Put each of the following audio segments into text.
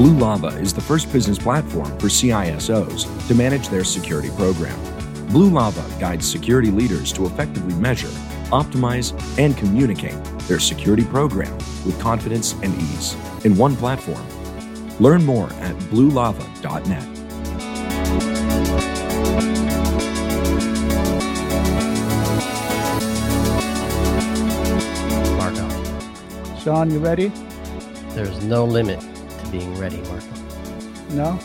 Blue Lava is the first business platform for CISOs to manage their security program. Blue Lava guides security leaders to effectively measure, optimize, and communicate their security program with confidence and ease in one platform. Learn more at bluelava.net. Marco, Sean, you ready? there's no limit to being ready, Marco. No.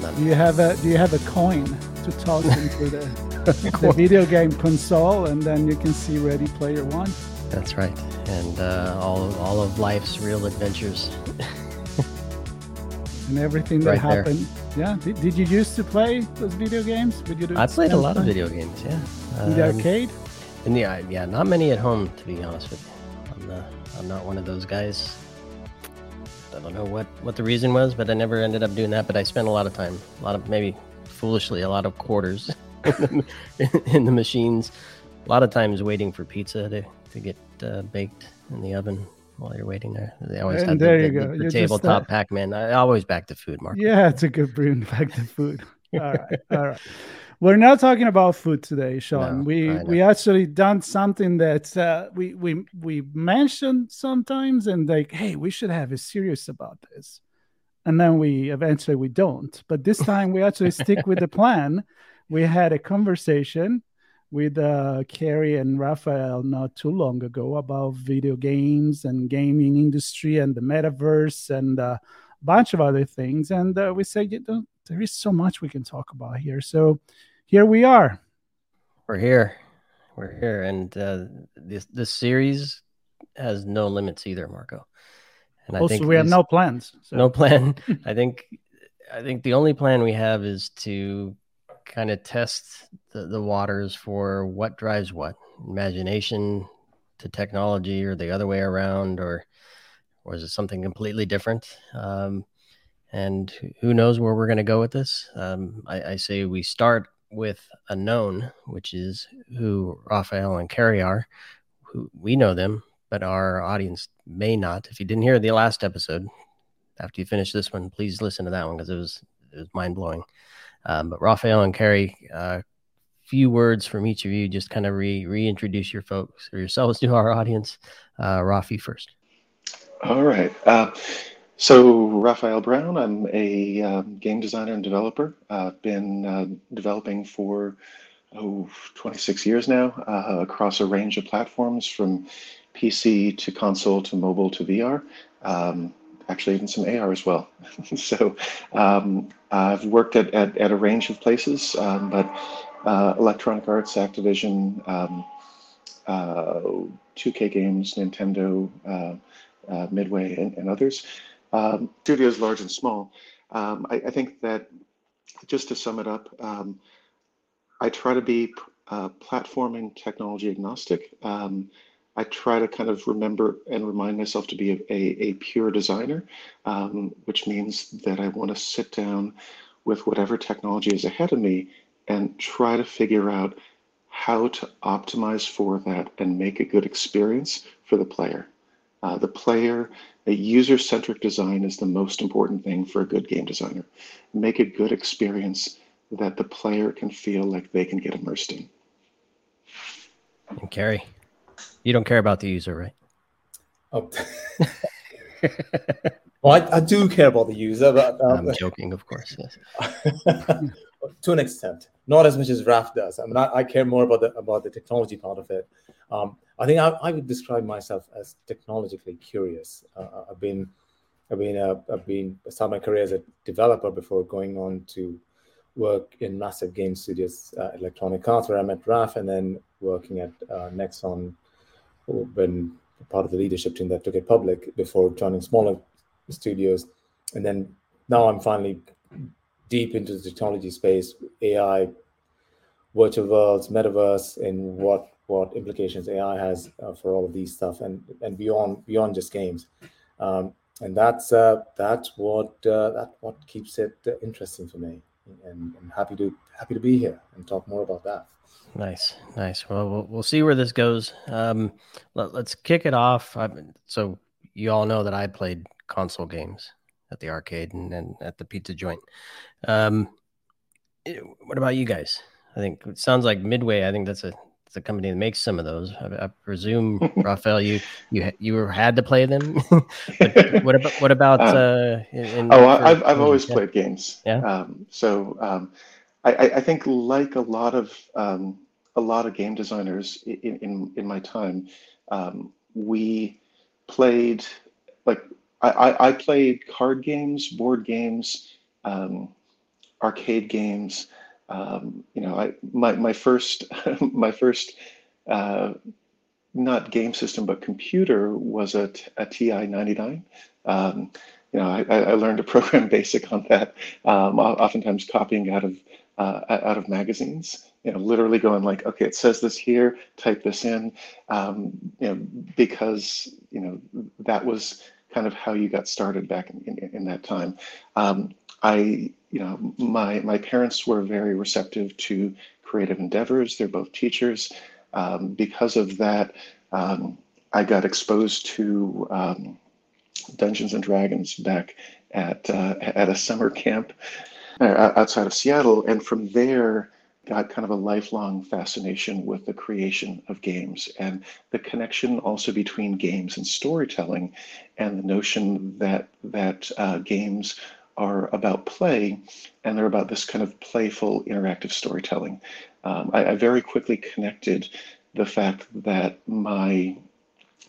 None. Do you have a Do you have a coin to toss into the, the video game console, and then you can see Ready Player One? That's right. And uh, all all of life's real adventures. and everything that Right there. happened. Yeah. Did, did you used to play those video games? Would you do I played a lot of video games. Yeah. in the Um, arcade. In the uh, yeah, not many at home to be honest with you. I'm not, I'm not one of those guys. I don't know what what the reason was, but I never ended up doing that. But I spent a lot of time, a lot of maybe foolishly, a lot of quarters in, the, in the machines. A lot of times waiting for pizza to to get uh, baked in the oven while you're waiting there. They always And have there the, you the- go. the tabletop uh, Pac-Man. I always back to food, Mark. Yeah, it's a good bring back to food. All right, all right. We're not talking about food today, Sean. No, we we actually done something that uh, we we we mentioned sometimes, and like, hey, we should have a serious about this, and then we eventually we don't. But this time we actually stick with the plan. We had a conversation with uh, Carrie and Raphael not too long ago about video games and gaming industry and the metaverse and uh, a bunch of other things. And uh, we said, you know, there is so much we can talk about here. So here we are. We're here. We're here, and uh, this this series has no limits either, Marco. And also, I think we have no plans. So. no plan. I think I think the only plan we have is to kind of test the, the waters for what drives what imagination to technology or the other way around or or is it something completely different um, and who knows where we're going to go with this um, I, I say we start with a known which is who raphael and carrie are who we know them but our audience may not if you didn't hear the last episode after you finish this one, please listen to that one because it was it was mind blowing. Um, but Raphael and Carrie, uh, few words from each of you, just kind of re reintroduce your folks or yourselves to our audience. Uh, Rafi first. All right. Uh, so, Raphael Brown, I'm a um, game designer and developer. I've been uh, developing for oh, 26 years now uh, across a range of platforms from PC to console to mobile to VR. Um, actually, even some AR as well. so, um, I've worked at, at, at a range of places, um, but uh, Electronic Arts, Activision, um, uh, 2K Games, Nintendo, uh, uh, Midway, and, and others. Um, studios large and small. Um, I, I think that just to sum it up, um, I try to be uh, technology agnostic. Um, I try to kind of remember and remind myself to be a, a, a pure designer, um, which means that I want to sit down with whatever technology is ahead of me and try to figure out how to optimize for that and make a good experience for the player. Uh, the player, a user centric design is the most important thing for a good game designer. Make a good experience that the player can feel like they can get immersed in. And Carrie, you don't care about the user, right? Oh. Well, I, I, do care about the user, but uh, I'm joking, of course. Yes. to an extent, not as much as Raf does. I mean, I, I care more about the about the technology part of it. Um, I think I, I, would describe myself as technologically curious. Uh, I've been, I've been, uh, I've been started my career as a developer before going on to work in massive game studios, uh, Electronic Arts, where I met Raf, and then working at uh, Nexon, been part of the leadership team that took it public before joining smaller studios, and then now I'm finally deep into the technology space, AI, virtual worlds, metaverse, and what what implications AI has uh, for all of these stuff, and and beyond beyond just games, um, and that's uh, that's what uh, that what keeps it uh, interesting for me, and I'm happy to happy to be here and talk more about that. Nice, nice. Well, we'll, we'll see where this goes. Um, let, us kick it off. I, so you all know that I played console games at the arcade and, and at the pizza joint. Um, what about you guys? I think it sounds like Midway. I think that's a it's a company that makes some of those. I, I presume, Rafael, you you you had to play them. what about what about? Uh, uh in, oh, I've I've always yeah. played games. Yeah. Um, so um, I I think like a lot of um, a lot of game designers in in, in my time, um, we played like I, I played card games, board games, um, arcade games. Um, you know, I my my first my first uh, not game system but computer was a, a TI ninety nine. Um, you know, I, I learned to program BASIC on that. Um, oftentimes copying out of uh, out of magazines. You know, literally going like, okay, it says this here, type this in. Um, you know, because you know that was kind of how you got started back in, in, in that time. Um, I, you know, my my parents were very receptive to creative endeavors. They're both teachers. Um, because of that, um, I got exposed to um, Dungeons and Dragons back at uh, at a summer camp uh, outside of Seattle, and from there got kind of a lifelong fascination with the creation of games and the connection also between games and storytelling and the notion that that uh, games are about play and they're about this kind of playful interactive storytelling um, I, I very quickly connected the fact that my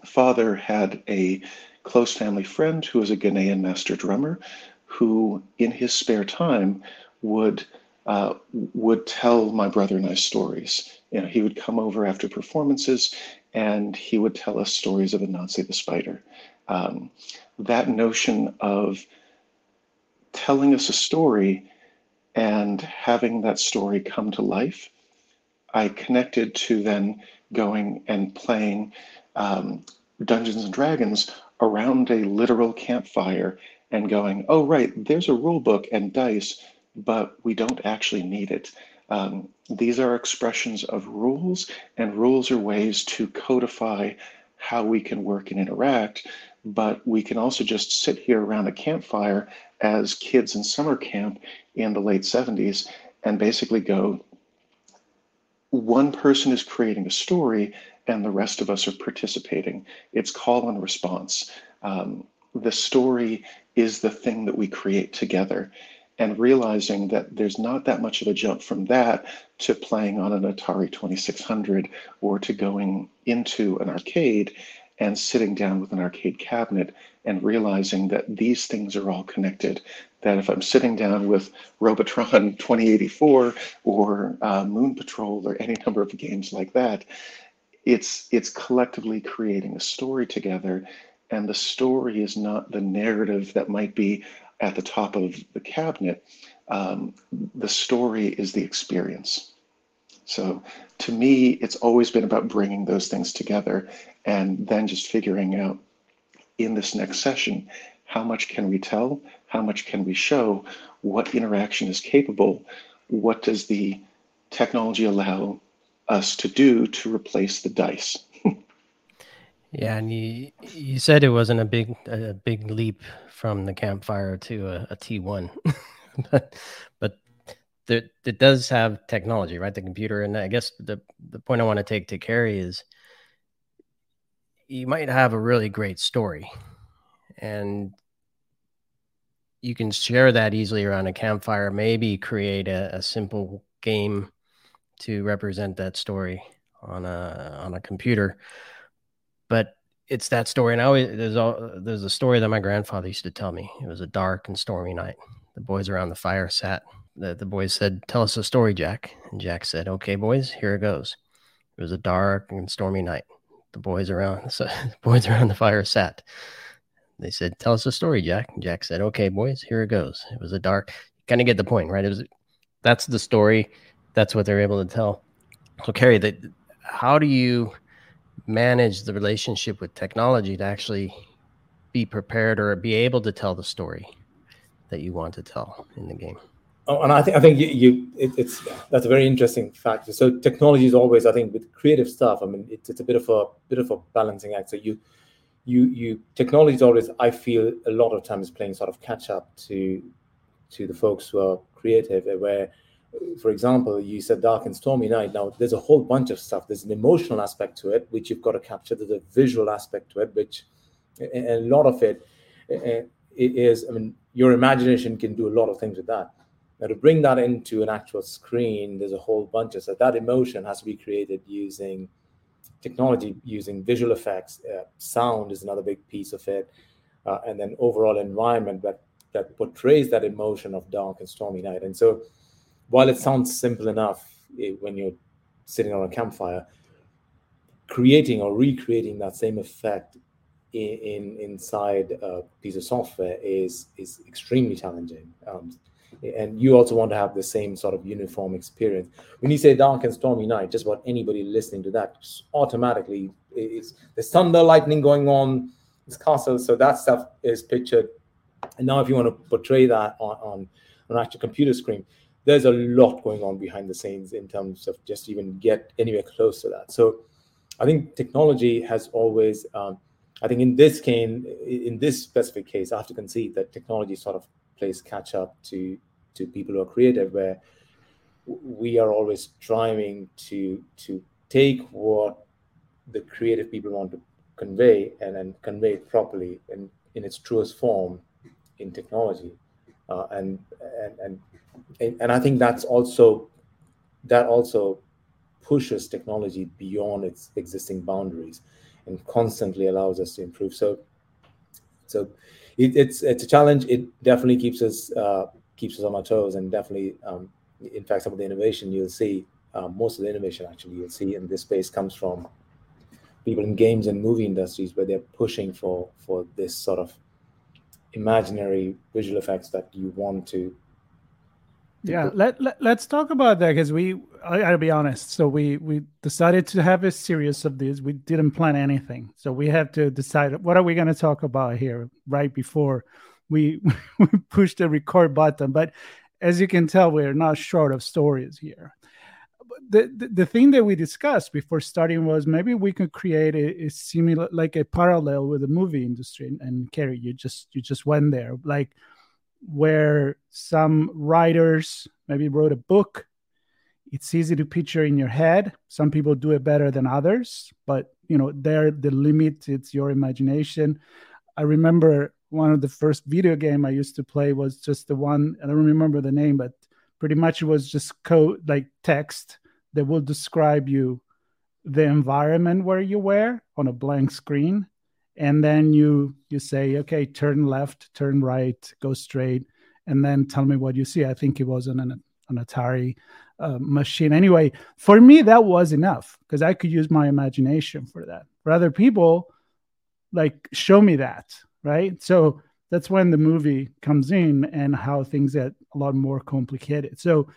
father had a close family friend who was a Ghanaian master drummer who in his spare time would uh, would tell my brother and I stories. You know, he would come over after performances and he would tell us stories of Anansi the spider. Um, that notion of telling us a story and having that story come to life, I connected to then going and playing um, Dungeons and Dragons around a literal campfire and going, oh, right, there's a rule book and dice but we don't actually need it. Um, these are expressions of rules, and rules are ways to codify how we can work and interact. But we can also just sit here around a campfire as kids in summer camp in the late 70s and basically go, one person is creating a story and the rest of us are participating. It's call and response. Um, the story is the thing that we create together and realizing that there's not that much of a jump from that to playing on an Atari 2600 or to going into an arcade and sitting down with an arcade cabinet and realizing that these things are all connected. That if I'm sitting down with Robotron 2084 or uh, Moon Patrol or any number of games like that, it's it's collectively creating a story together and the story is not the narrative that might be at the top of the cabinet, um, the story is the experience. So to me, it's always been about bringing those things together and then just figuring out in this next session, how much can we tell? How much can we show? What interaction is capable? What does the technology allow us to do to replace the dice? Yeah, and you you said it wasn't a big a big leap from the campfire to a a T1, but but there, it does have technology, right? The computer, and I guess the the point I want to take to Carrie is you might have a really great story, and you can share that easily around a campfire. Maybe create a, a simple game to represent that story on a on a computer. But it's that story, and I always there's a there's a story that my grandfather used to tell me. It was a dark and stormy night. The boys around the fire sat. The, the boys said, "Tell us a story, Jack." And Jack said, "Okay, boys, here it goes." It was a dark and stormy night. The boys around so, the boys around the fire sat. They said, "Tell us a story, Jack." And Jack said, "Okay, boys, here it goes." It was a dark. Kind of get the point, right? It was that's the story. That's what they're able to tell. So, Carrie, that how do you manage the relationship with technology to actually be prepared or be able to tell the story that you want to tell in the game? Oh, and I think I think you, you it, it's that's a very interesting factor. So technology is always, I think, with creative stuff. I mean, it's, it's a bit of a bit of a balancing act. So you you you technology is always, I feel, a lot of times playing sort of catch up to to the folks who are creative. Eh, where, for example, you said dark and stormy night. Now there's a whole bunch of stuff. There's an emotional aspect to it, which you've got to capture. There's a visual aspect to it, which a lot of it eh, eh, is. I mean, your imagination can do a lot of things with that now, to bring that into an actual screen, there's a whole bunch of so that emotion has to be created using technology, using visual effects. Uh, sound is another big piece of it, uh, and then overall environment that that portrays that emotion of dark and stormy night. And so, while it sounds simple enough it, eh, when you're sitting on a campfire, creating or recreating that same effect in, in inside a piece of software is is extremely challenging. Um, and you also want to have the same sort of uniform experience. When you say dark and stormy night, just about anybody listening to that automatically is there's thunder, lightning going on, it's castle, so that stuff is pictured. And now, if you want to portray that on on an actual computer screen, there's a lot going on behind the scenes in terms of just even get anywhere close to that. So, I think technology has always. Um, I think in this case, in this specific case, I have to concede that technology sort of plays catch up to to people who are creative where we are always striving to to take what the creative people want to convey and then convey it properly in, in its truest form in technology. Uh, and, and and and I think that's also that also pushes technology beyond its existing boundaries and constantly allows us to improve. So so it, it's it's a challenge. It definitely keeps us uh, keeps us on our toes and definitely um, in fact some of the innovation you'll see uh, most of the innovation actually you'll see in this space comes from people in games and movie industries where they're pushing for for this sort of imaginary visual effects that you want to yeah let, let, us talk about that because we I, gotta be honest. So we we decided to have a series of these. We didn't plan anything. So we have to decide what are we going to talk about here right before we we push the record button. But as you can tell, we're not short of stories here. The, the, the thing that we discussed before starting was maybe we could create a, a similar like a parallel with the movie industry and, and Carrie you just you just went there like where some writers maybe wrote a book it's easy to picture in your head some people do it better than others but you know there the limit it's your imagination i remember one of the first video game I used to play was just the one I don't remember the name, but pretty much it was just code like text that will describe you the environment where you were on a blank screen and then you you say okay turn left turn right go straight and then tell me what you see. I think it was on an, an atari uh, machine. Anyway for me that was enough because i could use my imagination for that. For other people like show me that right? So that's when the movie comes in and how things get a lot more complicated. So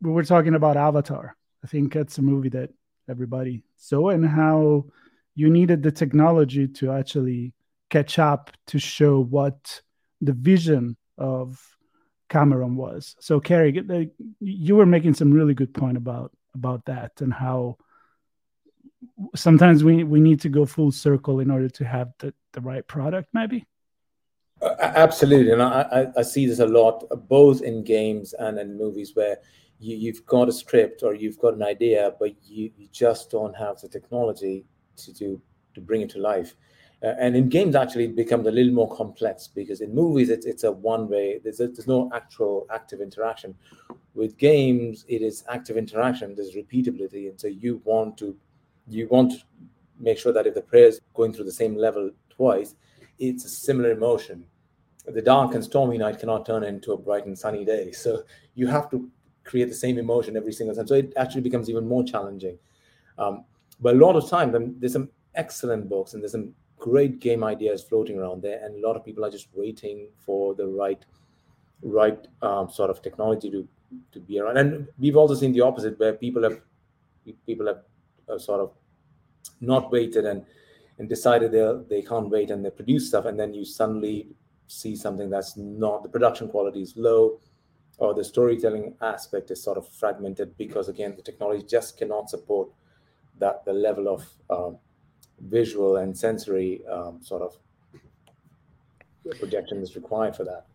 we were talking about Avatar. I think that's a movie that everybody saw and how you needed the technology to actually catch up to show what the vision of Cameron was. So Carrie, you were making some really good point about about that and how sometimes we we need to go full circle in order to have the, the right product maybe uh, absolutely and I, I see this a lot both in games and in movies where you, you've got a script or you've got an idea but you, you just don't have the technology to do to bring it to life Uh, and in games, actually, it becomes a little more complex because in movies, it's, it's a one way, there's, a, there's no actual active interaction. With games, it is active interaction, there's repeatability. And so you want to you want to make sure that if the prayer is going through the same level twice, it's a similar emotion. The dark and stormy night cannot turn into a bright and sunny day. So you have to create the same emotion every single time. So it actually becomes even more challenging. Um, but a lot of time, there's some excellent books and there's some great game ideas floating around there, and a lot of people are just waiting for the right, right um, sort of technology to to be around. And we've also seen the opposite, where people have people have uh, sort of not waited and and decided they they can't wait and they produce stuff, and then you suddenly see something that's not the production quality is low or the storytelling aspect is sort of fragmented because again the technology just cannot support that the level of um, visual and sensory um, sort of projection is required for that.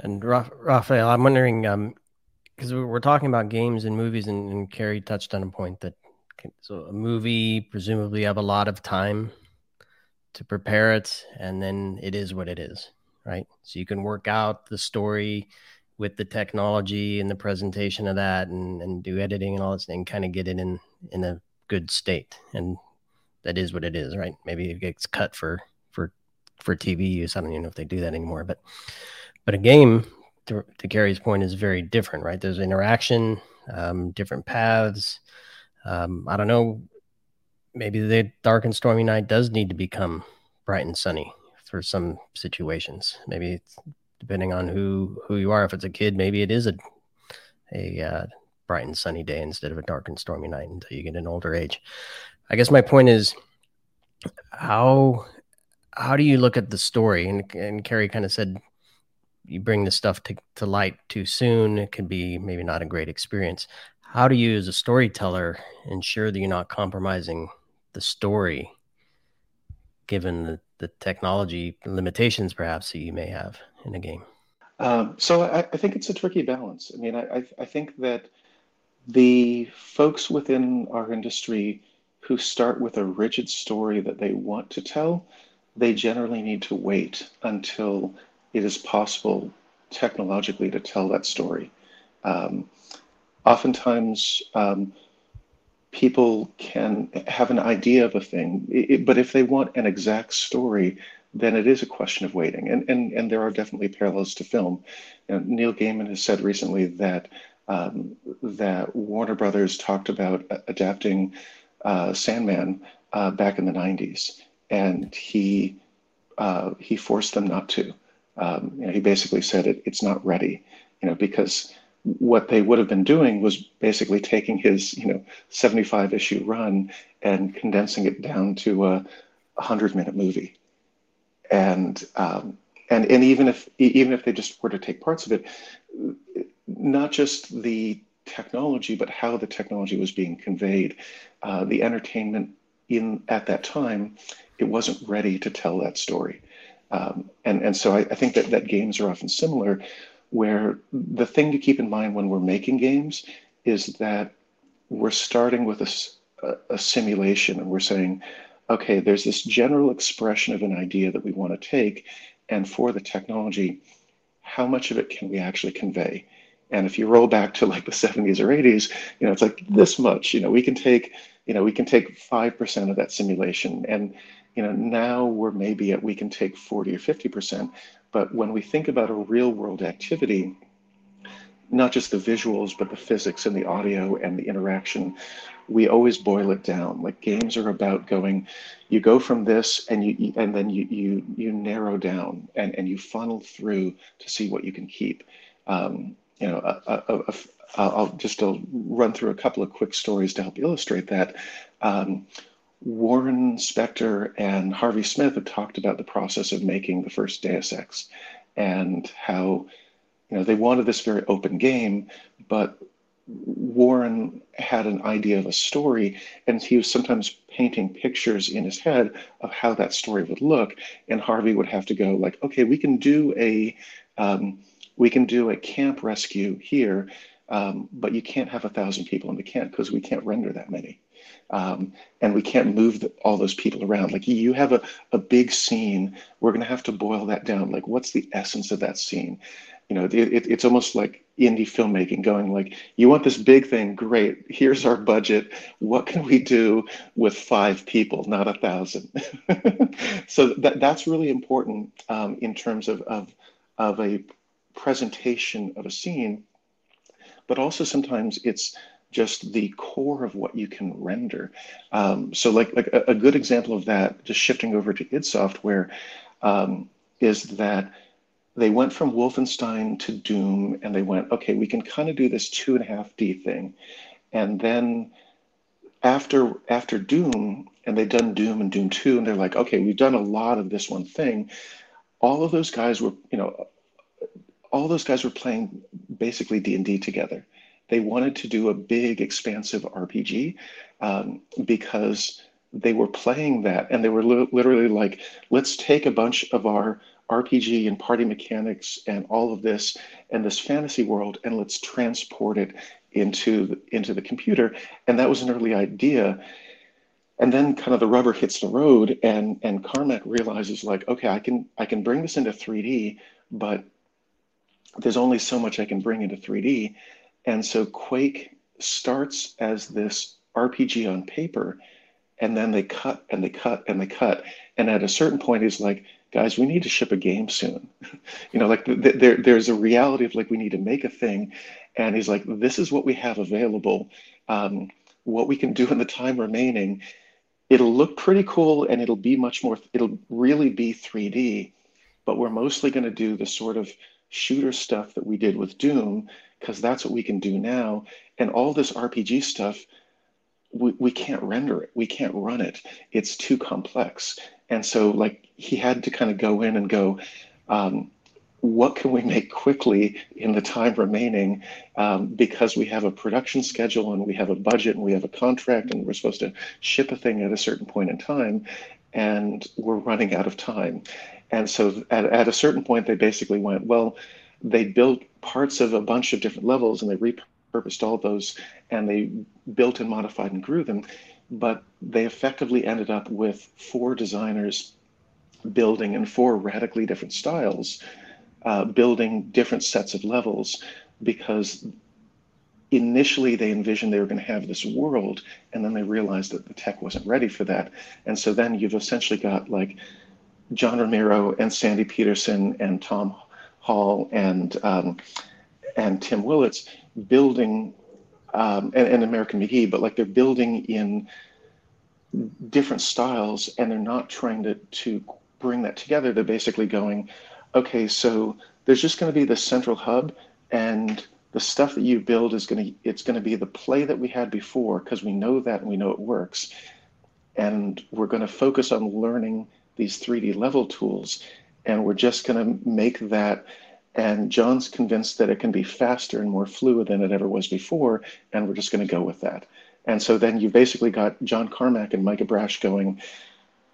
And Raphael, I'm wondering, because um, we're talking about games and movies, and, and Carrie touched on a point that so a movie presumably have a lot of time to prepare it, and then it is what it is, right? So you can work out the story with the technology and the presentation of that, and, and do editing and all this, and kind of get it in in a good state. And that is what it is, right? Maybe it gets cut for for for TV use. I don't even know if they do that anymore, but but a game to, to Carrie's point is very different, right? There's interaction, um, different paths. Um, I don't know. Maybe the dark and stormy night does need to become bright and sunny for some situations. Maybe depending on who who you are. If it's a kid, maybe it is a a uh, bright and sunny day instead of a dark and stormy night until you get an older age. I guess my point is how how do you look at the story? And, and Carrie kind of said you bring the stuff to, to light too soon. It could be maybe not a great experience. How do you, as a storyteller, ensure that you're not compromising the story, given the, the technology limitations perhaps that you may have in a game? Um, so I, I, think it's a tricky balance. I mean, I, I think that the folks within our industry who start with a rigid story that they want to tell, they generally need to wait until it is possible technologically to tell that story. Um, oftentimes, um, people can have an idea of a thing, it, but if they want an exact story, then it is a question of waiting. And, and, and there are definitely parallels to film. You know, Neil Gaiman has said recently that um, that Warner Brothers talked about adapting uh, Sandman uh, back in the 90s, and he uh, he forced them not to. Um, you know, he basically said it, it's not ready, you know, because what they would have been doing was basically taking his you know 75 issue run and condensing it down to a 100 minute movie, and um, and and even if even if they just were to take parts of it, not just the technology, but how the technology was being conveyed. Uh, the entertainment in at that time, it wasn't ready to tell that story. Um, and, and so I, I, think that, that games are often similar, where the thing to keep in mind when we're making games is that we're starting with a, a, simulation and we're saying, okay, there's this general expression of an idea that we want to take, and for the technology, how much of it can we actually convey? And if you roll back to like the 70s or 80s, you know, it's like this much. You know, we can take, you know, we can take five percent of that simulation, and you know, now we're maybe at we can take 40 or 50 percent. But when we think about a real world activity, not just the visuals, but the physics and the audio and the interaction, we always boil it down. Like games are about going, you go from this and you and then you you you narrow down and and you funnel through to see what you can keep. Um, you know, I'll just I'll run through a couple of quick stories to help illustrate that. Um, Warren Spector and Harvey Smith have talked about the process of making the first Deus Ex and how you know they wanted this very open game, but Warren had an idea of a story, and he was sometimes painting pictures in his head of how that story would look. And Harvey would have to go like, okay, we can do a um, we can do a camp rescue here, um, but you can't have a thousand people and we can't because we can't render that many um, and we can't move the, all those people around like you have a, a big scene we're going to have to boil that down like what's the essence of that scene you know, it, it, it's almost like indie filmmaking going like, you want this big thing, great. Here's our budget. What can we do with five people, not a thousand? so that, that's really important um, in terms of, of, of a presentation of a scene, but also sometimes it's just the core of what you can render. Um, so like, like a, a, good example of that, just shifting over to id Software, um, is that they went from Wolfenstein to Doom and they went, okay, we can kind of do this two and a half D thing. And then after after Doom, and they'd done Doom and Doom 2, and they're like, okay, we've done a lot of this one thing. All of those guys were, you know, all those guys were playing basically D&D together. They wanted to do a big, expansive RPG um, because they were playing that and they were li- literally like, let's take a bunch of our RPG and party mechanics and all of this and this fantasy world, and let's transport it into the, into the computer. And that was an early idea. And then kind of the rubber hits the road, and and Carmack realizes like, okay, I can I can bring this into 3D, but there's only so much I can bring into 3D. And so Quake starts as this RPG on paper, and then they cut and they cut and they cut. And at a certain point, he's like, guys, we need to ship a game soon. you know, like th- there, there's a reality of like we need to make a thing, and he's like, this is what we have available. Um, what we can do in the time remaining, it'll look pretty cool, and it'll be much more. It'll really be 3D, but we're mostly going to do the sort of shooter stuff that we did with Doom because that's what we can do now, and all this RPG stuff. We, we can't render it. We can't run it. It's too complex. And so, like, he had to kind of go in and go, um, what can we make quickly in the time remaining um, because we have a production schedule and we have a budget and we have a contract and we're supposed to ship a thing at a certain point in time and we're running out of time. And so, at, at a certain point, they basically went, well, they built parts of a bunch of different levels and they repurposed all those and they built and modified and grew them but they effectively ended up with four designers building in four radically different styles, uh, building different sets of levels because initially they envisioned they were going to have this world and then they realized that the tech wasn't ready for that. And so then you've essentially got like John Romero and Sandy Petersen and Tom Hall and um, and Tim Willits building um, and, and American McGee, but like they're building in different styles and they're not trying to, to bring that together. They're basically going, okay, so there's just going to be this central hub and the stuff that you build is going to it's going to be the play that we had before because we know that and we know it works and we're going to focus on learning these 3d level tools and we're just going to make that and John's convinced that it can be faster and more fluid than it ever was before, and we're just going to go with that. And so then you've basically got John Carmack and Michael Abrash going,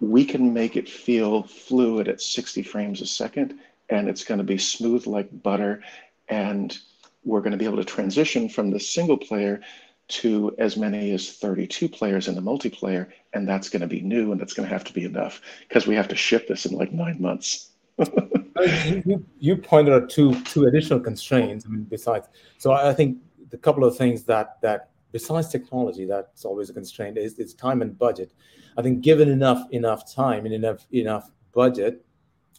we can make it feel fluid at 60 frames a second, and it's going to be smooth like butter. And we're going to be able to transition from the single player to as many as 32 players in the multiplayer. And that's going to be new, and that's going to have to be enough because we have to ship this in like nine months. You, you pointed out two two additional constraints. I mean, besides, so I think the couple of things that that besides technology, that's always a constraint is, is time and budget. I think given enough enough time and enough enough budget,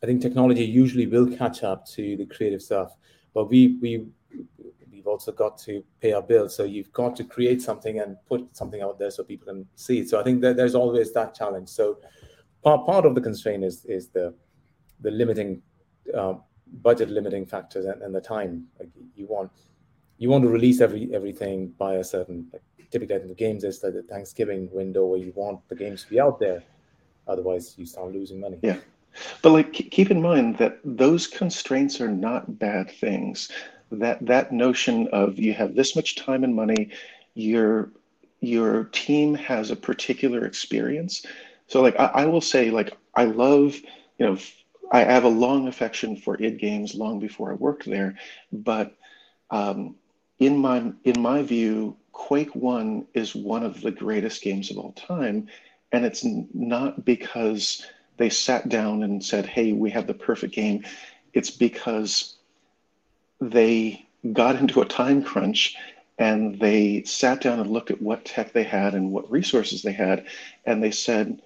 I think technology usually will catch up to the creative stuff. But we we we've also got to pay our bills, so you've got to create something and put something out there so people can see it. So I think that there's always that challenge. So part part of the constraint is is the the limiting uh, budget limiting factors and, and, the time. Like you want you want to release every everything by a certain like typically in the games is the Thanksgiving window where you want the games to be out there. Otherwise, you start losing money. Yeah, but like keep in mind that those constraints are not bad things. That that notion of you have this much time and money, your your team has a particular experience. So like I, I will say like I love you know I have a long affection for id games long before I worked there, but um, in my in my view, Quake One is one of the greatest games of all time, and it's not because they sat down and said, "Hey, we have the perfect game." It's because they got into a time crunch and they sat down and looked at what tech they had and what resources they had and they said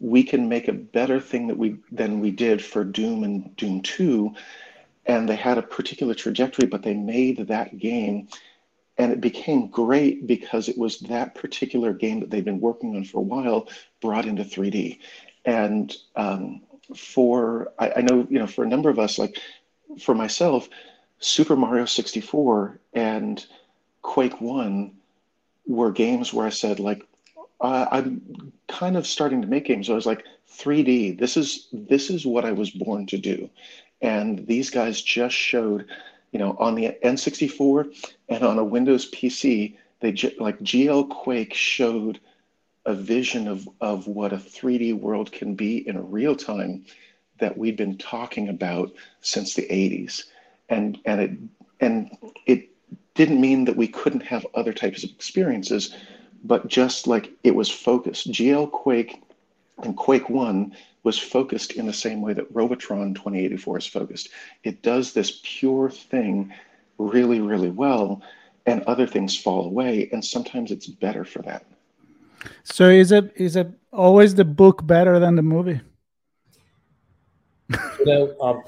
we can make a better thing that we than we did for doom and doom 2 and they had a particular trajectory but they made that game. And it became great because it was that particular game that they've been working on for a while brought into 3d and um, for I, I know you know for a number of us like for myself super mario 64 and Quake One were games where I said like uh, I'm kind of starting to make games. I was like 3D. This is this is what I was born to do, and these guys just showed, you know, on the N64 and on a Windows PC, they like GL Quake showed a vision of of what a 3D world can be in real time that we'd been talking about since the 80s, and and it and it didn't mean that we couldn't have other types of experiences, but just like it was focused. GL Quake and Quake 1 was focused in the same way that Robotron 2084 is focused. It does this pure thing really, really well, and other things fall away, and sometimes it's better for that. So is it is it always the book better than the movie? You know, um,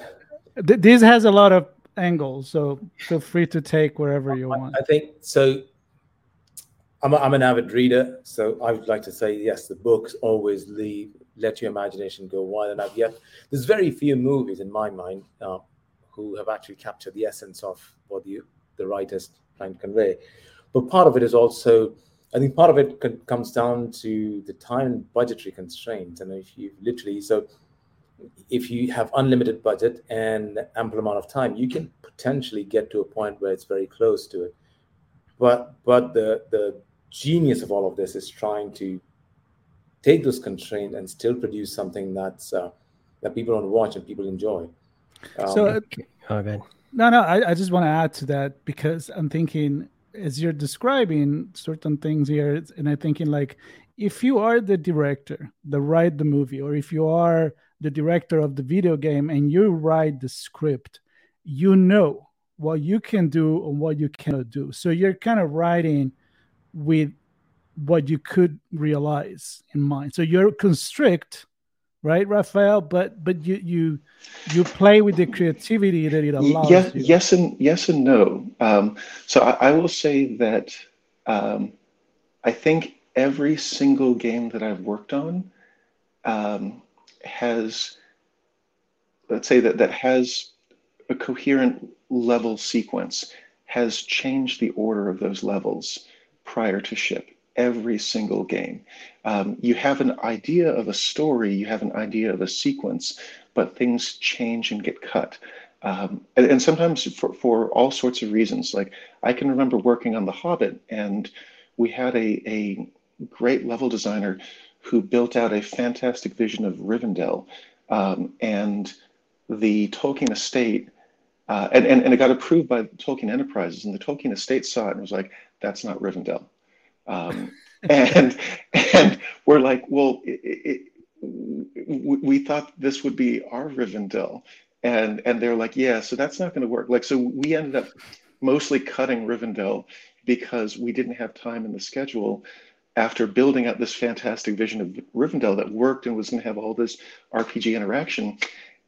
this has a lot of angles. So feel free to take wherever you want. I think so. I'm, a, I'm an avid reader, so I would like to say yes. The books always leave let your imagination go wild, and I've yet there's very few movies in my mind uh, who have actually captured the essence of what the the writers trying to convey. But part of it is also, I think, part of it comes down to the time and budgetary constraints, and if you literally so if you have unlimited budget and ample amount of time, you can potentially get to a point where it's very close to it. But but the the genius of all of this is trying to take those constraints and still produce something that's uh, that people want to watch and people enjoy. Um, so, okay. Oh, no, no, I, I just want to add to that because I'm thinking as you're describing certain things here, and I'm thinking like, if you are the director that write the movie, or if you are the director of the video game and you write the script, you know what you can do and what you cannot do. So you're kind of writing with what you could realize in mind. So you're constrict, right, Raphael? But but you you you play with the creativity that it allows. Yes, you. yes, and yes and no. Um, so I, I, will say that um, I think every single game that I've worked on. Um, has, let's say that that has a coherent level sequence, has changed the order of those levels prior to ship every single game. Um, you have an idea of a story, you have an idea of a sequence, but things change and get cut. Um, and, and, sometimes for, for all sorts of reasons. Like I can remember working on The Hobbit, and we had a, a great level designer who built out a fantastic vision of Rivendell. Um, and the Tolkien estate, uh, and, and, and it got approved by Tolkien Enterprises, and the Tolkien estate saw it and was like, that's not Rivendell. Um, and, and we're like, well, it, it, we thought this would be our Rivendell. And, and they're like, yeah, so that's not going to work. Like, so we ended up mostly cutting Rivendell because we didn't have time in the schedule after building up this fantastic vision of Rivendell that worked and was going to have all this RPG interaction.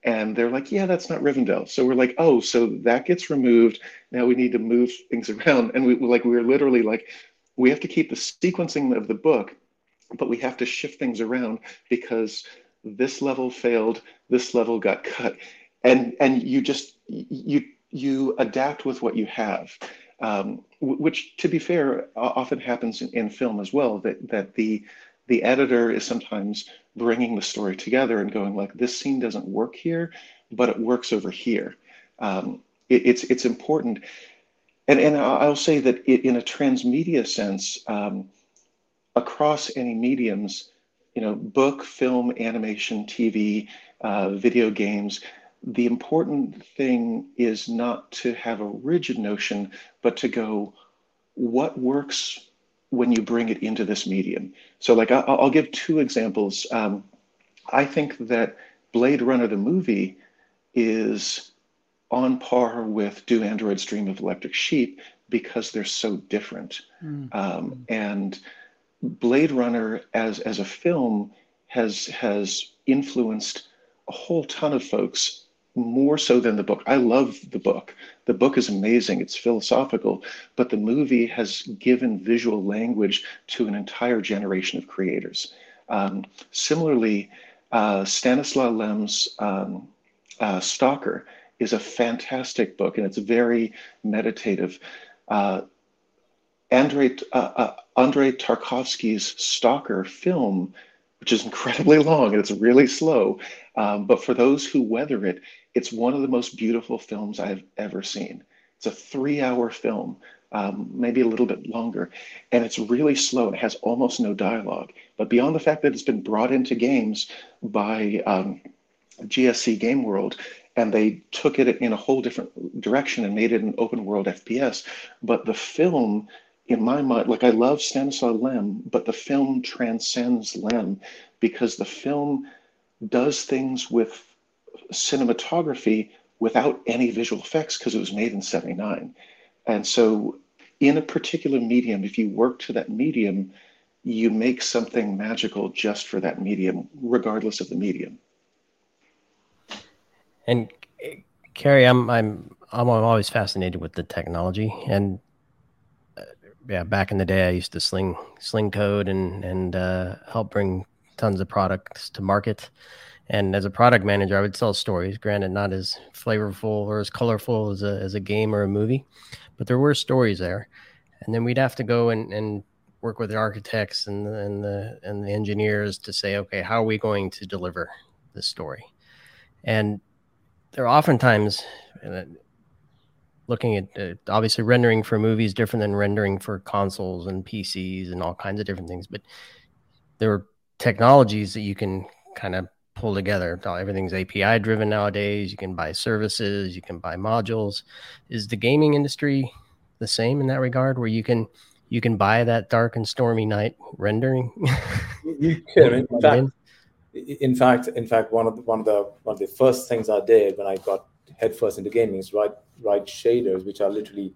And they're like, yeah, that's not Rivendell. So we're like, oh, so that gets removed. Now we need to move things around. And we like, we were literally like, we have to keep the sequencing of the book, but we have to shift things around because this level failed, this level got cut. And, and you just, you, you adapt with what you have um, which, to be fair, often happens in, in, film as well. That that the the editor is sometimes bringing the story together and going like, this scene doesn't work here, but it works over here. Um, it, it's it's important, and and I'll say that it, in a transmedia sense, um, across any mediums, you know, book, film, animation, TV, uh, video games, the important thing is not to have a rigid notion, but to go, what works when you bring it into this medium? So, like, I'll, I'll give two examples. Um, I think that Blade Runner, the movie, is on par with Do Androids Dream of Electric Sheep because they're so different. Mm. Um, and Blade Runner as as a film has has influenced a whole ton of folks more so than the book. I love the book. The book is amazing. It's philosophical, but the movie has given visual language to an entire generation of creators. Um, similarly, uh, Stanislaw Lem's um, uh, Stalker is a fantastic book, and it's very meditative. Uh, Andrei, uh, uh, Andrei Tarkovsky's Stalker film, which is incredibly long and it's really slow, um, but for those who weather it, it's one of the most beautiful films I've ever seen. It's a three-hour film, um, maybe a little bit longer, and it's really slow. It has almost no dialogue. But beyond the fact that it's been brought into games by um, GSC Game World, and they took it in a whole different direction and made it an open world FPS. But the film, in my mind, like I love Stanislaw Lem, but the film transcends Lem because the film does things with cinematography without any visual effects because it was made in 79. And so, in a particular medium, if you work to that medium, you make something magical just for that medium, regardless of the medium. And Carrie, I'm I'm I'm always fascinated with the technology, and uh, yeah, back in the day, I used to sling sling code and and uh, help bring tons of products to market. And as a product manager, I would sell stories. Granted, not as flavorful or as colorful as a as a game or a movie, but there were stories there. And then we'd have to go and, and work with the architects and the, and the and the engineers to say, okay, how are we going to deliver this story? And there are oftentimes uh, looking at uh, obviously rendering for movies different than rendering for consoles and PCs and all kinds of different things, but there are technologies that you can kind of pull together. Everything's API driven nowadays. You can buy services, you can buy modules. Is the gaming industry the same in that regard, where you can you can buy that dark and stormy night rendering? you can. in fact, in fact, in fact, one of the, one of the one of the first things I did when I got headfirst into gaming is write write shaders, which are literally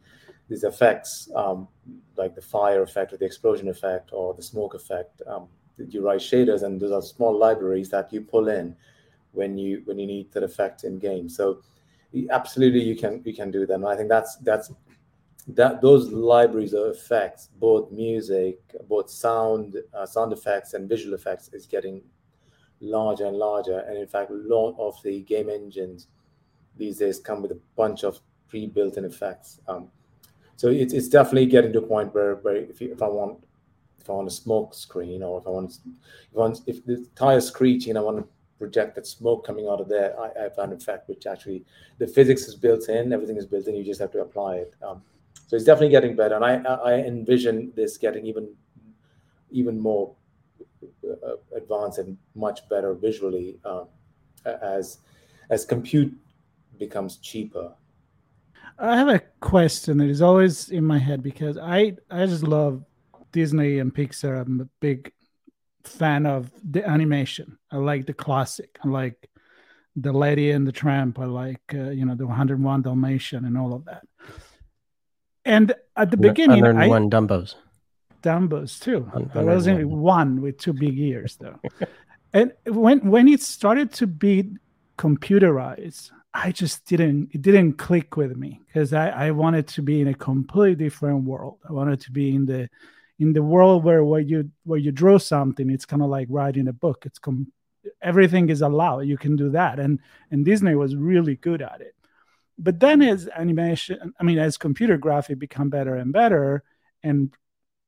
these effects, um, like the fire effect or the explosion effect or the smoke effect. Um, you write shaders, and those are small libraries that you pull in when you when you need that effect in game. So absolutely, you can you can do them. I think that's that's that those libraries of effects, both music, both sound, uh, sound effects, and visual effects, is getting larger and larger. And in fact, a lot of the game engines these days come with a bunch of pre-built-in effects. Um, so it's, it's definitely getting to a point where, where if, you, if I want if I want a smoke screen or if I want if, I want, if the tire screeching, I want to project that smoke coming out of there. I, I found fact, which actually the physics is built in, everything is built in. You just have to apply it. Um, so it's definitely getting better, and I I envision this getting even even more uh, advanced and much better visually uh, as as compute becomes cheaper. I have a question that is always in my head because I I just love Disney and Pixar. I'm a big fan of the animation. I like the classic. I like the Lady and the Tramp. I like uh, you know the 101 Dalmatian and all of that. And at the beginning, 101 I, Dumbos. Dumbos too. There was only one with two big ears though. and when when it started to be computerized, I just didn't it didn't click with me because I, I wanted to be in a completely different world. I wanted to be in the in the world where where you where you draw something, it's kind of like writing a book. It's com- everything is allowed. You can do that, and and Disney was really good at it. But then as animation, I mean, as computer graphic become better and better, and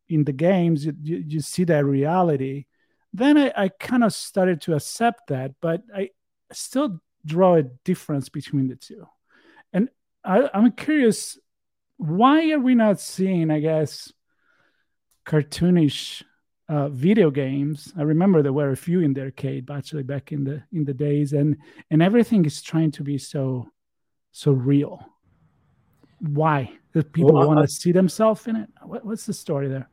in the games you, you, you see that reality then i, I kind of started to accept that but i still draw a difference between the two and I, i'm curious why are we not seeing i guess cartoonish uh, video games. I remember there were a few in the arcade, actually back in the in the days, and and everything is trying to be so so real. Why? Do people Well, want to see themselves in it? What, what's the story there?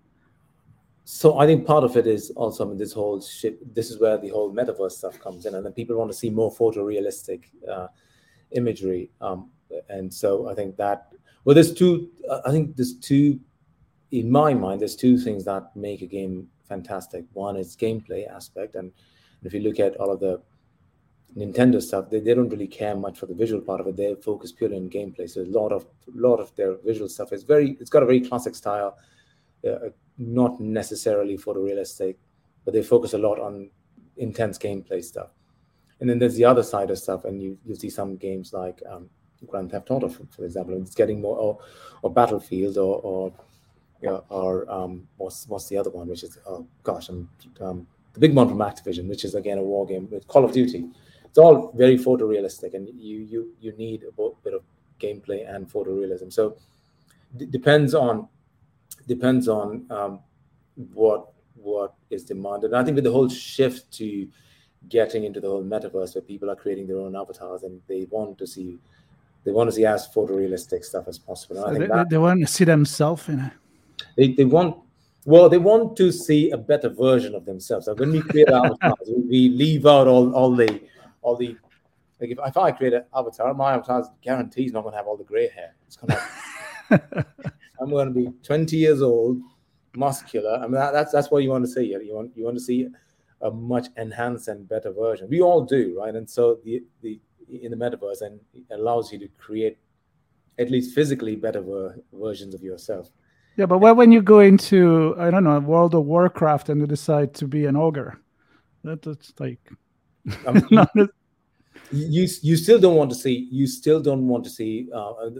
So I think part of it is also I mean, this whole shit. This is where the whole metaverse stuff comes in, and then people want to see more photorealistic uh, imagery. Um, and so I think that well, there's two. I think there's two. In my mind, there's two things that make a game fantastic. One is gameplay aspect, and if you look at all of the Nintendo stuff, they, they don't really care much for the visual part of it. They focus purely on gameplay. So a lot of lot of their visual stuff is very. It's got a very classic style. Uh, not necessarily photorealistic, but they focus a lot on intense gameplay stuff. And then there's the other side of stuff, and you you see some games like um, Grand Theft Auto, for, for example, and it's getting more or, or Battlefield or or yeah, or um, what's what's the other one, which is oh gosh, I'm um, the big one from Activision, which is again a war game with Call of Duty. It's all very photorealistic, and you you you need a bit of gameplay and photorealism. So d- depends on depends on um, what what is demanded. And I think with the whole shift to getting into the whole metaverse, where people are creating their own avatars and they want to see they want to see as photorealistic stuff as possible. And I So think they, that they want to see themselves in it. They, they want well they want to see a better version of themselves. So when we create avatars, we leave out all all the all the like if, if I create an avatar, my avatar is guaranteed not going to have all the gray hair. It's going to I'm going to be 20 years old, muscular. I mean, that, that's that's what you want to see. You want you want to see a much enhanced and better version. We all do, right? And so the the in the metaverse, and it allows you to create at least physically better ver- versions of yourself. Yeah, but what when you go into I don't know World of Warcraft and you decide to be an ogre, that, that's like mean, not a- you you still don't want to see you still don't want to see uh, uh,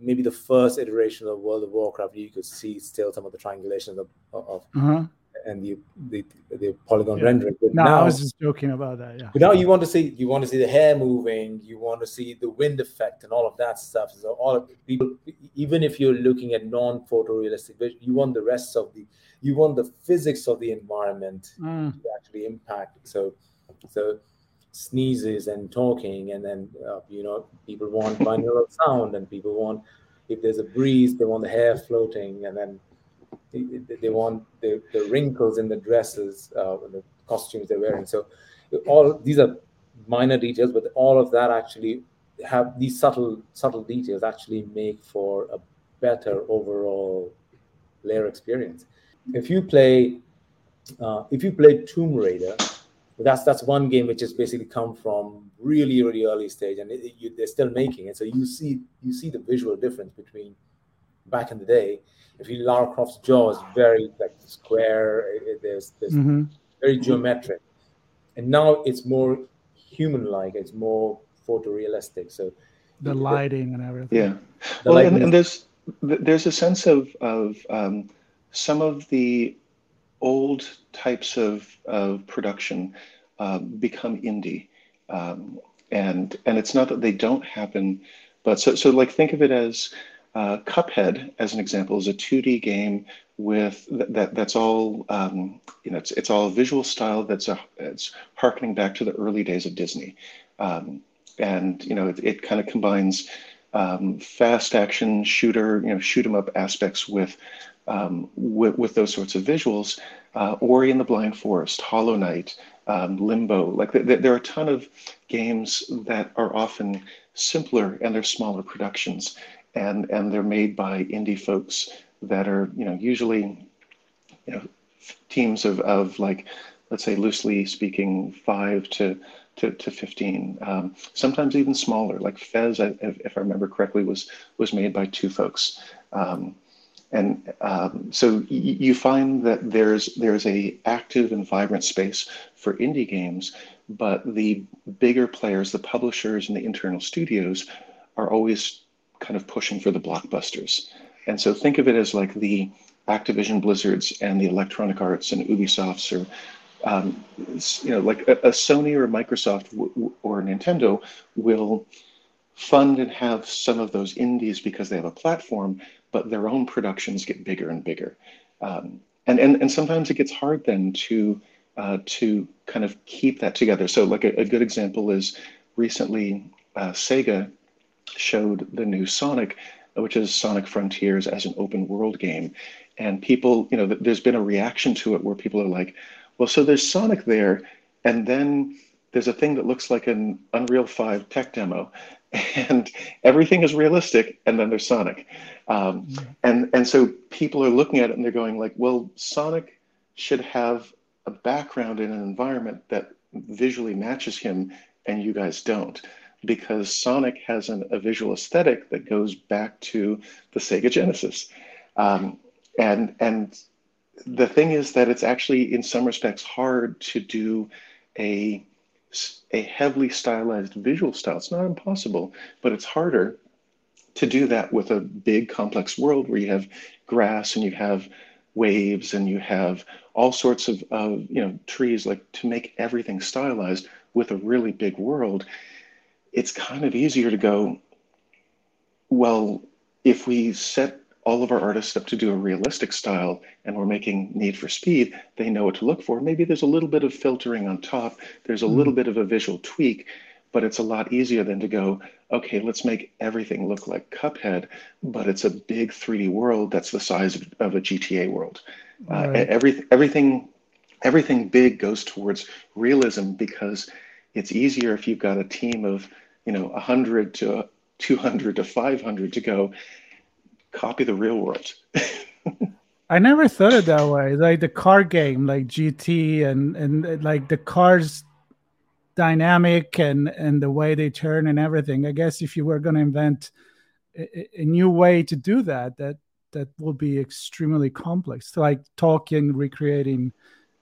maybe the first iteration of World of Warcraft. You could see still some of the triangulation of, of uh-huh. And the the, the polygon Yeah. rendering. But No, now, I was just joking about that. Yeah. But now you want to see you want to see the hair moving, you want to see the wind effect and all of that stuff. So all of people, even if you're looking at non-photorealistic vision, you want the rest of the you want the physics of the environment Mm. to actually impact. So so sneezes and talking, and then uh, you know people want binaural sound, and people want if there's a breeze, they want the hair floating, and then they, they want the, the wrinkles in the dresses, uh, the costumes they're wearing. So all these are minor details, but all of that actually have these subtle subtle details actually make for a better overall layer experience. If you play uh, if you play Tomb Raider, that's that's one game which has basically come from really really early stage, and it, you, they're still making it. So you see you see the visual difference between back in the day. If you Lara Croft's jaw is very like square, it, it- there's there's Mhm. very geometric, and now it's more human-like. It's more photorealistic. So The lighting and everything. Yeah. The well, and, and there's there's a sense of of um, some of the old types of of production uh, become indie, um, and and it's not that they don't happen, but so so like think of it as uh, Cuphead as an example is a 2D game with that, that that's all um, you know it's it's all visual style that's a it's harkening back to the early days of Disney. Um, and you know it, it kind of combines um, fast action shooter, you know, shoot 'em up aspects with, um, with with those sorts of visuals. Uh, Ori and the Blind Forest, Hollow Knight, um, Limbo. Like th- th- there are a ton of games that are often simpler and they're smaller productions, and and they're made by indie folks that are you know usually you know teams of of like let's say loosely speaking five to to, to 15 um, sometimes even smaller. Like fez I- if, i remember correctly was was made by two folks. Um, and um, so you find that there's there's a active and vibrant space for indie games but the bigger players the publishers and the internal studios are always kind of pushing for the blockbusters and so think of it as like the activision blizzards and the electronic arts and ubisofts or um, you know, like a, a Sony or a Microsoft w- w- or Nintendo will fund and have some of those indies because they have a platform, but their own productions get bigger and bigger. Um, and, and and sometimes it gets hard then to uh, to kind of keep that together. So like a, a good example is recently uh, Sega showed the new Sonic, which is Sonic Frontiers as an open world game, and people, you know, there's been a reaction to it where people are like, well, so there's Sonic there, and then there's a thing that looks like an Unreal 5 tech demo, and everything is realistic, and then there's Sonic. Um, mm-hmm. and, and so people are looking at it and they're going like, well, Sonic should have a background in an environment that visually matches him, and you guys don't. Because Sonic has an, a visual aesthetic that goes back to the Sega Genesis. Um, and, and the thing is that it's actually in some respects hard to do a a heavily stylized visual style. It's not impossible, but it's harder to do that with a big complex world where you have grass and you have waves and you have all sorts of, of you know trees like to make everything stylized with a really big world it's kind of easier to go well if we set all of our artists up to do a realistic style and we're making need for speed they know what to look for maybe there's a little bit of filtering on top there's a mm. little bit of a visual tweak but it's a lot easier than to go okay let's make everything look like cuphead but it's a big 3d world that's the size of, of a gta world uh, right. uh, every, everything everything big goes towards realism because it's easier if you've got a team of you know 100 to 200 to 500 to go copy the real world. I never thought it that way. Like the car game, like GT, and and like the cars dynamic and and the way they turn and everything. I guess if you were going to invent a, a, new way to do that, that that will be extremely complex. Like talking, recreating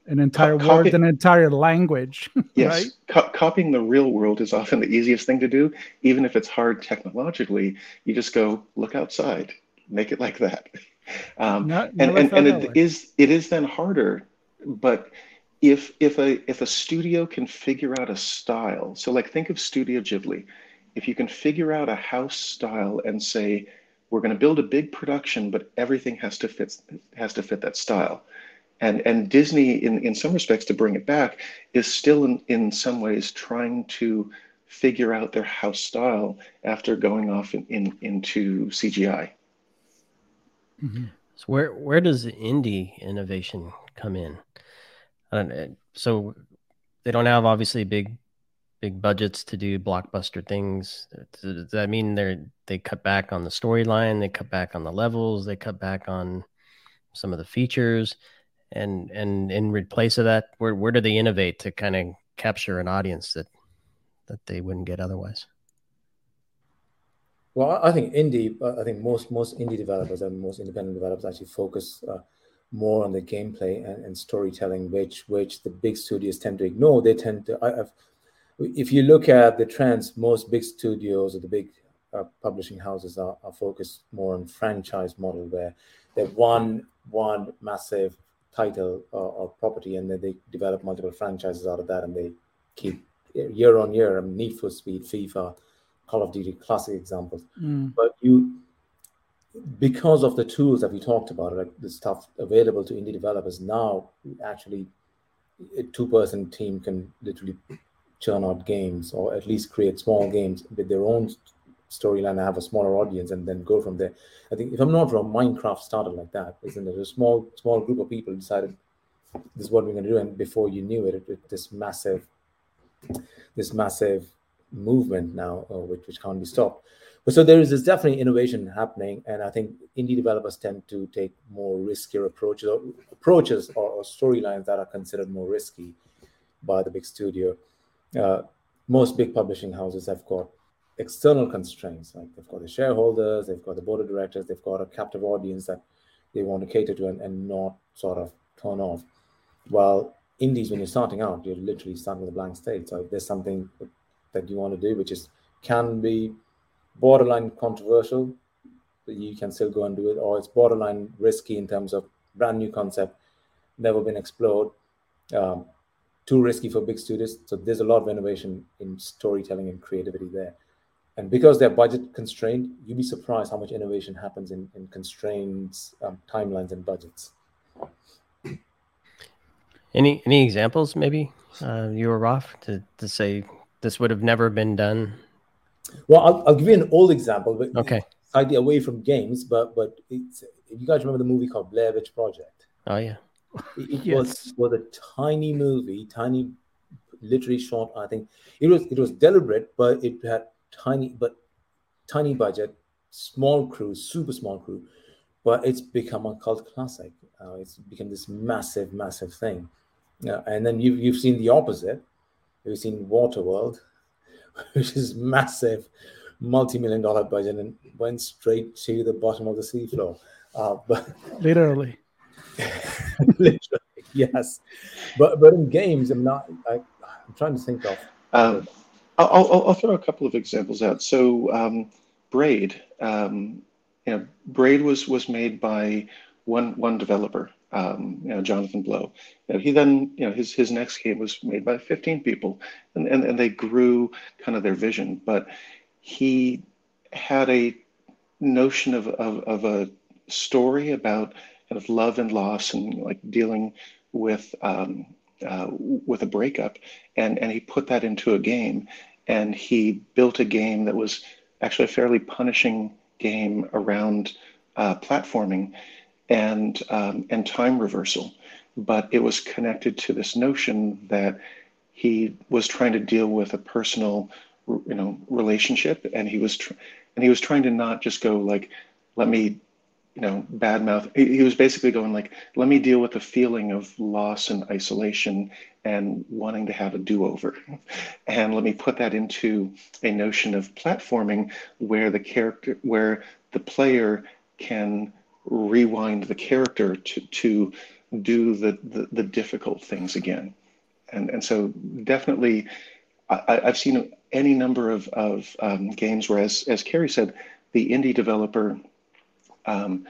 an entire Co- word, an entire language. yes, right? Co- copying the real world is often the easiest thing to do, even if it's hard technologically. You just go look outside make it like that. Um, Not, and and, and it is it is then harder, but if if a if a studio can figure out a style, so like think of Studio Ghibli, if you can figure out a house style and say we're going to build a big production, but everything has to fit has to fit that style. And and Disney, in, in some respects, to bring it back, is still in, in some ways trying to figure out their house style after going off in, in into CGI. Mm-hmm. So where where does indie innovation come in? so they don't have obviously big big budgets to do blockbuster things. Does that mean they they cut back on the storyline? They cut back on the levels. They cut back on some of the features, and and in replace of that, where where do they innovate to kind of capture an audience that that they wouldn't get otherwise? Well, I think indie. I think most most indie developers and most independent developers actually focus uh, more on the gameplay and, and, storytelling, which which the big studios tend to ignore. They tend to. I, if you look at the trends, most big studios or the big uh, publishing houses are, are focused more on franchise model, where they one one massive title or, or property, and then they develop multiple franchises out of that, and they keep year on year. I mean, Need for Speed, FIFA Call of Duty classic examples. Mm. But you, because of the tools that we talked about, like the stuff available to indie developers now, actually, a two-person team can literally churn out games or at least create small games with their own storyline and have a smaller audience and then go from there. I think if I'm not wrong, Minecraft started like that, isn't it? A small small group of people decided this is what we're going to do, and before you knew it, it, it this massive this massive movement now, uh, which, which can't be stopped. But so there is this definitely innovation happening, and I think indie developers tend to take more riskier approaches, or approaches or, or storylines that are considered more risky by the big studio. Uh, most big publishing houses have got external constraints, like they've got the shareholders, they've got the board of directors, they've got a captive audience that they want to cater to and, and not sort of turn off. While indies, when you're starting out, you're literally starting with a blank slate. So if there's something that you want to do, which is can be borderline controversial, but you can still go and do it, or it's borderline risky in terms of brand new concept, never been explored, um, too risky for big studios. So there's a lot of innovation in storytelling and creativity there. And because they're budget constrained, you'd be surprised how much innovation happens in, in constraints, um, timelines, and budgets. Any any examples, maybe uh, you or Raf, to to say this would have never been done? Well, I'll, I'll give you an old example, but Okay. slightly away from games. But but it's, if you guys remember the movie called Blair Witch Project, Oh yeah. it, it Yes. was was a tiny movie, tiny, literally short. I think it was it was deliberate, but it had tiny but tiny budget, small crew, super small crew, but it's become a cult classic. Uh, it's become this massive, massive thing. Yeah, and then you've you've seen the opposite. You've seen Waterworld, which is massive, multi-million dollar budget and went straight to the bottom of the seafloor. Uh, but Literally. literally, yes. But but in games, I'm not. I, I'm trying to think of. Um, I'll, I'll, I'll throw a couple of examples out. So, um, Braid, um, you know, Braid was was made by one one developer, um, you know, Jonathan Blow. You know, he then, you know, his his next game was made by 15 people, and and, and they grew kind of their vision. But he had a notion of, of, of a story about kind of love and loss and like dealing with um, uh, with a breakup, and and he put that into a game, and he built a game that was actually a fairly punishing game around uh, platforming and um, and time reversal, but it was connected to this notion that he was trying to deal with a personal you know relationship and he was tr- and he was trying to not just go like let me you know badmouth. He, he was basically going like let me deal with the feeling of loss and isolation and wanting to have a do-over. And let me put that into a notion of platforming where the character where the player can rewind the character to to do the the, the difficult things again. And and so definitely I, I've seen any number of, of um, games where, as, as Carrie said, the indie developer um,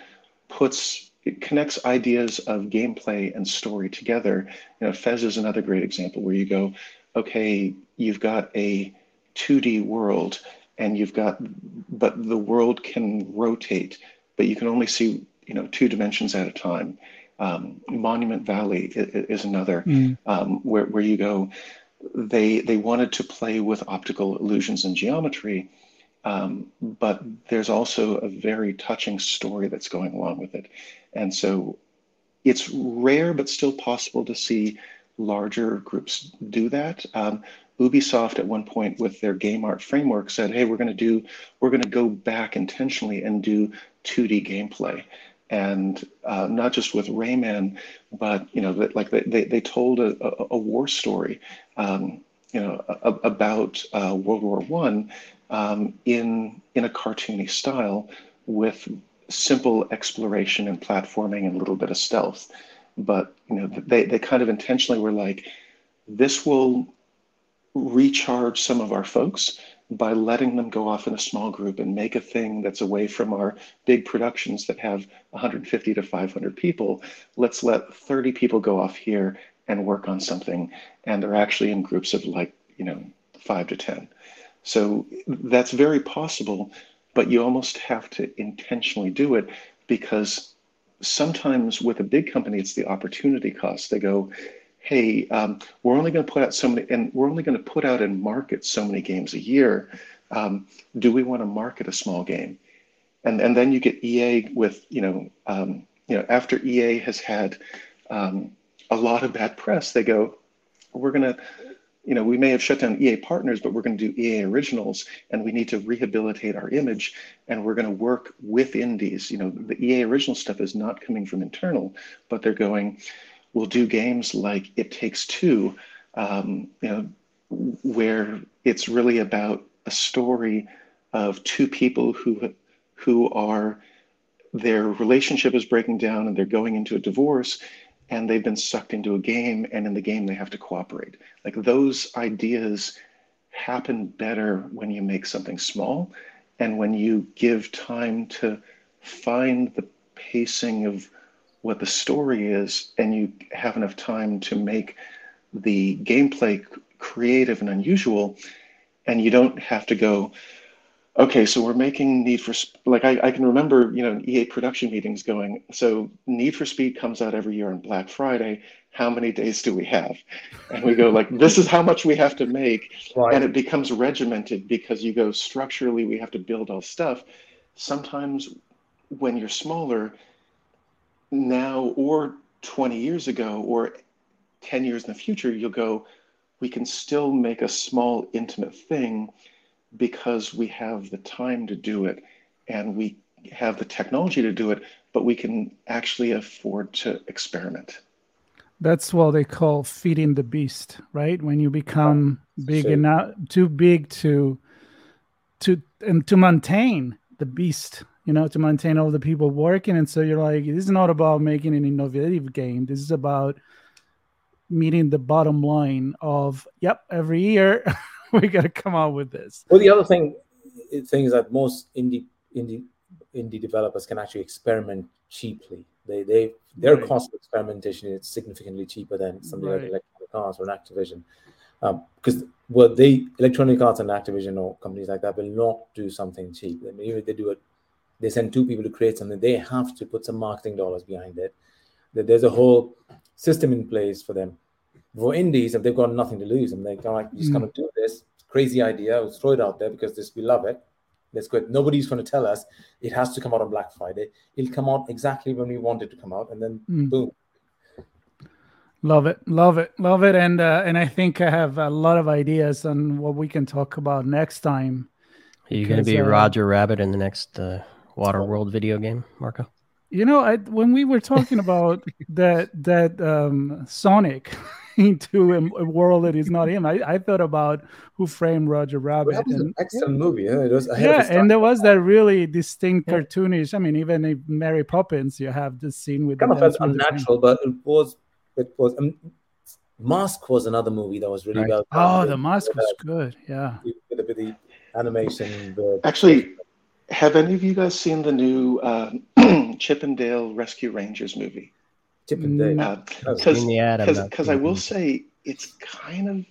puts it connects ideas of gameplay and story together. You know, Fez is another great example where you go, okay, you've got a 2D world and you've got, but the world can rotate, but you can only see, you know, two dimensions at a time. Um, Monument Valley is, is another um, where, where you go, they they wanted to play with optical illusions and geometry, um, but there's also a very touching story that's going along with it, and so it's rare but still possible to see larger groups do that. Um, Ubisoft at one point with their game art framework said, "Hey, we're going to do we're going to go back intentionally and do 2D gameplay." And uh, not just with Rayman, but you know, like they, they, told a, a, war story um, you know, about uh, World War One um, in in a cartoony style with simple exploration and platforming and a little bit of stealth. But you know, they they kind of intentionally were like, this will recharge some of our folks by letting them go off in a small group and make a thing that's away from our big productions that have 150 to 500 people. Let's let 30 people go off here and work on something and they're actually in groups of like you know five to ten so that's very possible but you almost have to intentionally do it because sometimes with a big company it's the opportunity cost they go hey um, we're only going to put out so many and we're only going to put out and market so many games a year um, do we want to market a small game and and then you get ea with you know um, you know after ea has had um, a lot of bad press. They go, we're going to, you know, we may have shut down EA partners, but we're going to do EA originals and we need to rehabilitate our image and we're going to work with indies. You know, the EA original stuff is not coming from internal, but they're going, we'll do games like It Takes Two, um, you know, where it's really about a story of two people who who are their relationship is breaking down and they're going into a divorce and they've been sucked into a game and in the game they have to cooperate. Like those ideas happen better when you make something small and when you give time to find the pacing of what the story is and you have enough time to make the gameplay creative and unusual and you don't have to go okay, so we're making Need for like I, I can remember you know EA production meetings going. So Need for Speed comes out every year on Black Friday. How many days do we have? And we go like, this is how much we have to make, right. and it becomes regimented because you go structurally. We have to build all stuff. Sometimes when you're smaller, now or 20 years ago or 10 years in the future, you'll go, we can still make a small, intimate thing because we have the time to do it and we have the technology to do it, but we can actually afford to experiment. That's what they call feeding the beast, right? When you become big so, enough, too big to to and to maintain the beast, you know, to maintain all the people working. And so you're like, this is not about making an innovative game. This is about meeting the bottom line of, yep, every year we got to come out with this. Well, the other thing, thing is that most indie indie indie developers can actually experiment cheaply. They they their right. cost of experimentation is significantly cheaper than something right. like Electronic Arts or an Activision. Because um, well, they Electronic Arts and Activision or companies like that will not do something cheap. I mean, even if they do it, they send two people to create something. They have to put some marketing dollars behind it. There's a whole system in place for them for indies, if they've got nothing to lose, and they go like, just mm. kind of do this crazy idea, let's throw it out there because this we love it. Let's go. Nobody's going to tell us it has to come out on Black Friday. It'll come out exactly when we want it to come out, and then mm. boom. Love it, love it, love it, and uh, and I think I have a lot of ideas on what we can talk about next time. Are you going to be uh, Roger Rabbit in the next uh, Water World video game, Marco? You know, I, when we were talking about that that um, Sonic into a, a, world that is not him. I, I thought about Who Framed Roger Rabbit. Well, that was and, an excellent yeah. movie. Yeah, it was yeah and there was that really distinct yeah. cartoonish. I mean, even in Mary Poppins, you have the scene with kind of felt unnatural, but it was it was. Um, Mask was another movie that was really right. well. Oh, the Mask was good. Yeah, with, with the animation. The, Actually, have any of you guys seen the new uh, Chip 'n Dale Rescue Rangers movie? Chip 'n Dale. Because uh, because I will say it's kind of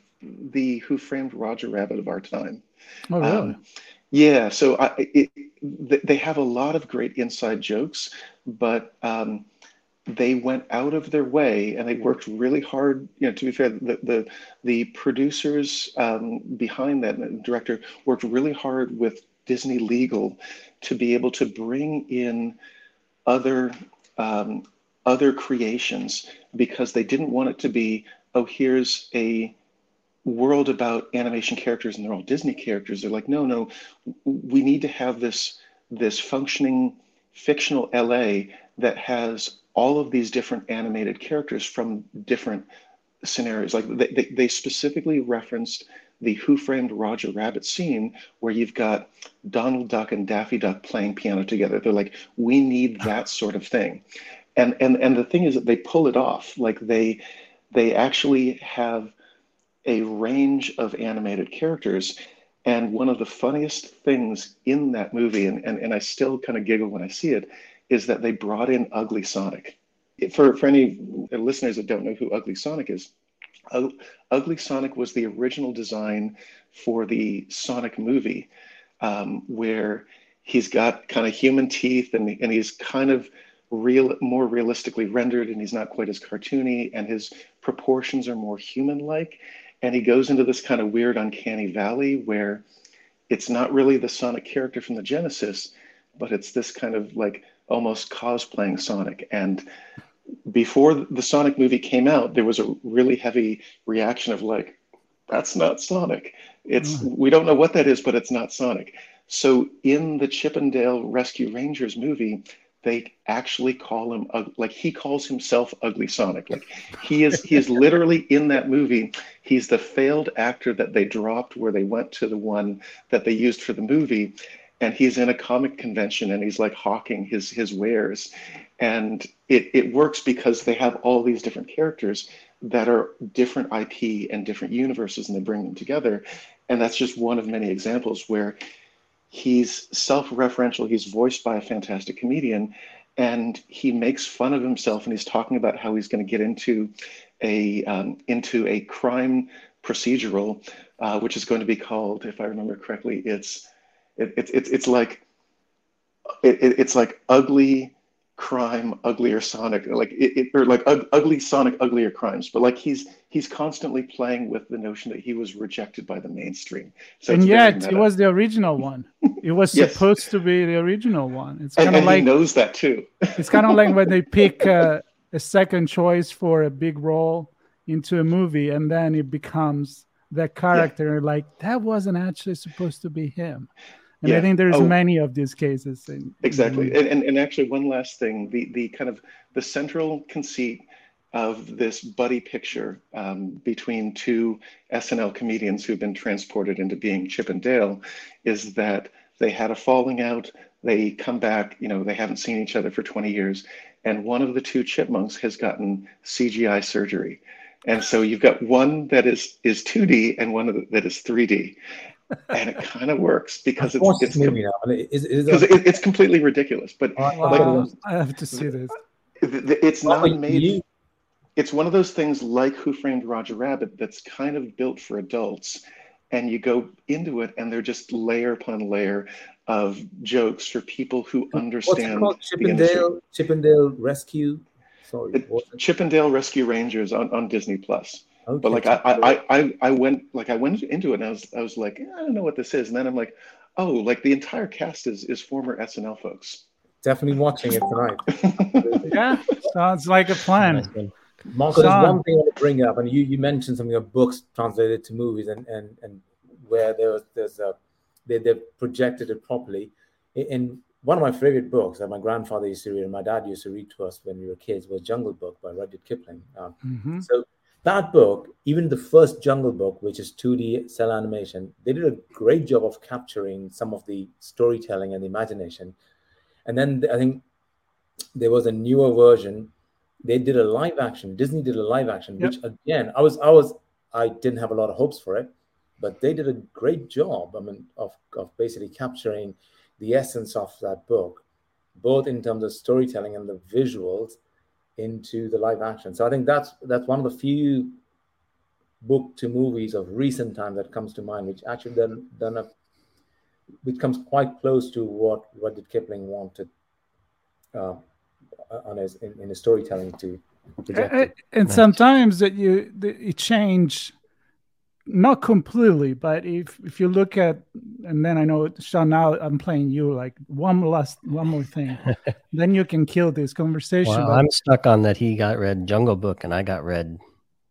the Who Framed Roger Rabbit of our time. Oh, really? Um, yeah. So I, it, they have a lot of great inside jokes, but um, they went out of their way and they worked really hard. You know, to be fair, the the, the producers um, behind that, director worked really hard with Disney Legal to be able to bring in other um, other creations because they didn't want it to be oh here's a world about animation characters and they're all Disney characters. They're like no no we need to have this this functioning fictional LA that has all of these different animated characters from different scenarios. Like they, they, they specifically referenced the Who Framed Roger Rabbit scene where you've got Donald Duck and Daffy Duck playing piano together. They're like, we need that sort of thing. And and and the thing is that they pull it off. Like they they actually have a range of animated characters. And one of the funniest things in that movie, and, and, and I still kind of giggle when I see it, is that they brought in Ugly Sonic. For, for any listeners that don't know who Ugly Sonic is, Ugly Sonic was the original design for the Sonic movie, um, where he's got kind of human teeth and, and he's kind of real, more realistically rendered, and he's not quite as cartoony, and his proportions are more human-like. And he goes into this kind of weird, uncanny valley where it's not really the Sonic character from the Genesis, but it's this kind of like almost cosplaying Sonic. And before the Sonic movie came out, there was a really heavy reaction of like, that's not Sonic. It's mm. we don't know what that is, but it's not Sonic. So in the Chip 'n Dale Rescue Rangers movie, they actually call him like he calls himself Ugly Sonic. Like he is he is literally in that movie. He's the failed actor that they dropped where they went to the one that they used for the movie and he's in a comic convention and he's like hawking his his wares and it, it works because they have all these different characters that are different ip and different universes and they bring them together and that's just one of many examples where he's self-referential he's voiced by a fantastic comedian and he makes fun of himself and he's talking about how he's going to get into a um, into a crime procedural uh, which is going to be called if i remember correctly it's It, it's it's it's like it, it, it's like ugly crime, uglier Sonic, like it, it or like ug, ugly Sonic, uglier crimes. But like he's he's constantly playing with the notion that he was rejected by the mainstream. So and yet it was the original one. It was yes. supposed to be the original one. It's kind of like he knows that too. it's kind of like when they pick uh, a second choice for a big role into a movie, and then it becomes that character. Yeah. Like that wasn't actually supposed to be him. And yeah. I think there's oh, many of these cases. In, exactly. In... And, and, and actually, one last thing the, the kind of the central conceit of this buddy picture um, between two SNL comedians who've been transported into being Chip and Dale is that they had a falling out. They come back, you know, they haven't seen each other for 20 years. And one of the two chipmunks has gotten CGI surgery. And so you've got one that is is 2D and one that is 3D and it kind of works because it's it's, com- is, is it, it's completely ridiculous. But like, I have to see this. It's not made. You... It's one of those things like Who Framed Roger Rabbit that's kind of built for adults, and you go into it, and they're just layer upon layer of jokes for people who understand. What's it called? Chip 'n Dale, Chippendale Rescue. Sorry, Chip 'n Dale Rescue Rangers on, on Disney Plus. Okay. But like I, I, I, I went like I went into it and I was I was like I don't know what this is and then I'm like oh like the entire cast is is former SNL folks. Definitely watching it tonight. yeah, sounds like a plan. Marco, there's one thing I want to bring up, and you, you mentioned something of books translated to movies, and and, and where there was there's a they they projected it properly. In one of my favorite books that my grandfather used to read and my dad used to read to us when we were kids was Jungle Book by Rudyard Kipling. Um, mm-hmm. So that book, even the first Jungle Book, which is 2D cell animation, they did a great job of capturing some of the storytelling and the imagination. And then I think there was a newer version. They did a live action. Disney did a live action, yep. which again, I was, I was, I didn't have a lot of hopes for it, but they did a great job. I mean, of of basically capturing the essence of that book, both in terms of storytelling and the visuals into the live action. So I think that's that's one of the few book to movies of recent time that comes to mind, which actually done done a which comes quite close to what what did Kipling wanted uh, Uh, on his in, in his storytelling to. And, and sometimes that you you change not completely, but if if you look at and then I know Sean now I'm playing you like one last one more thing, then you can kill this conversation. Well, I'm stuck on that he got read Jungle Book and I got read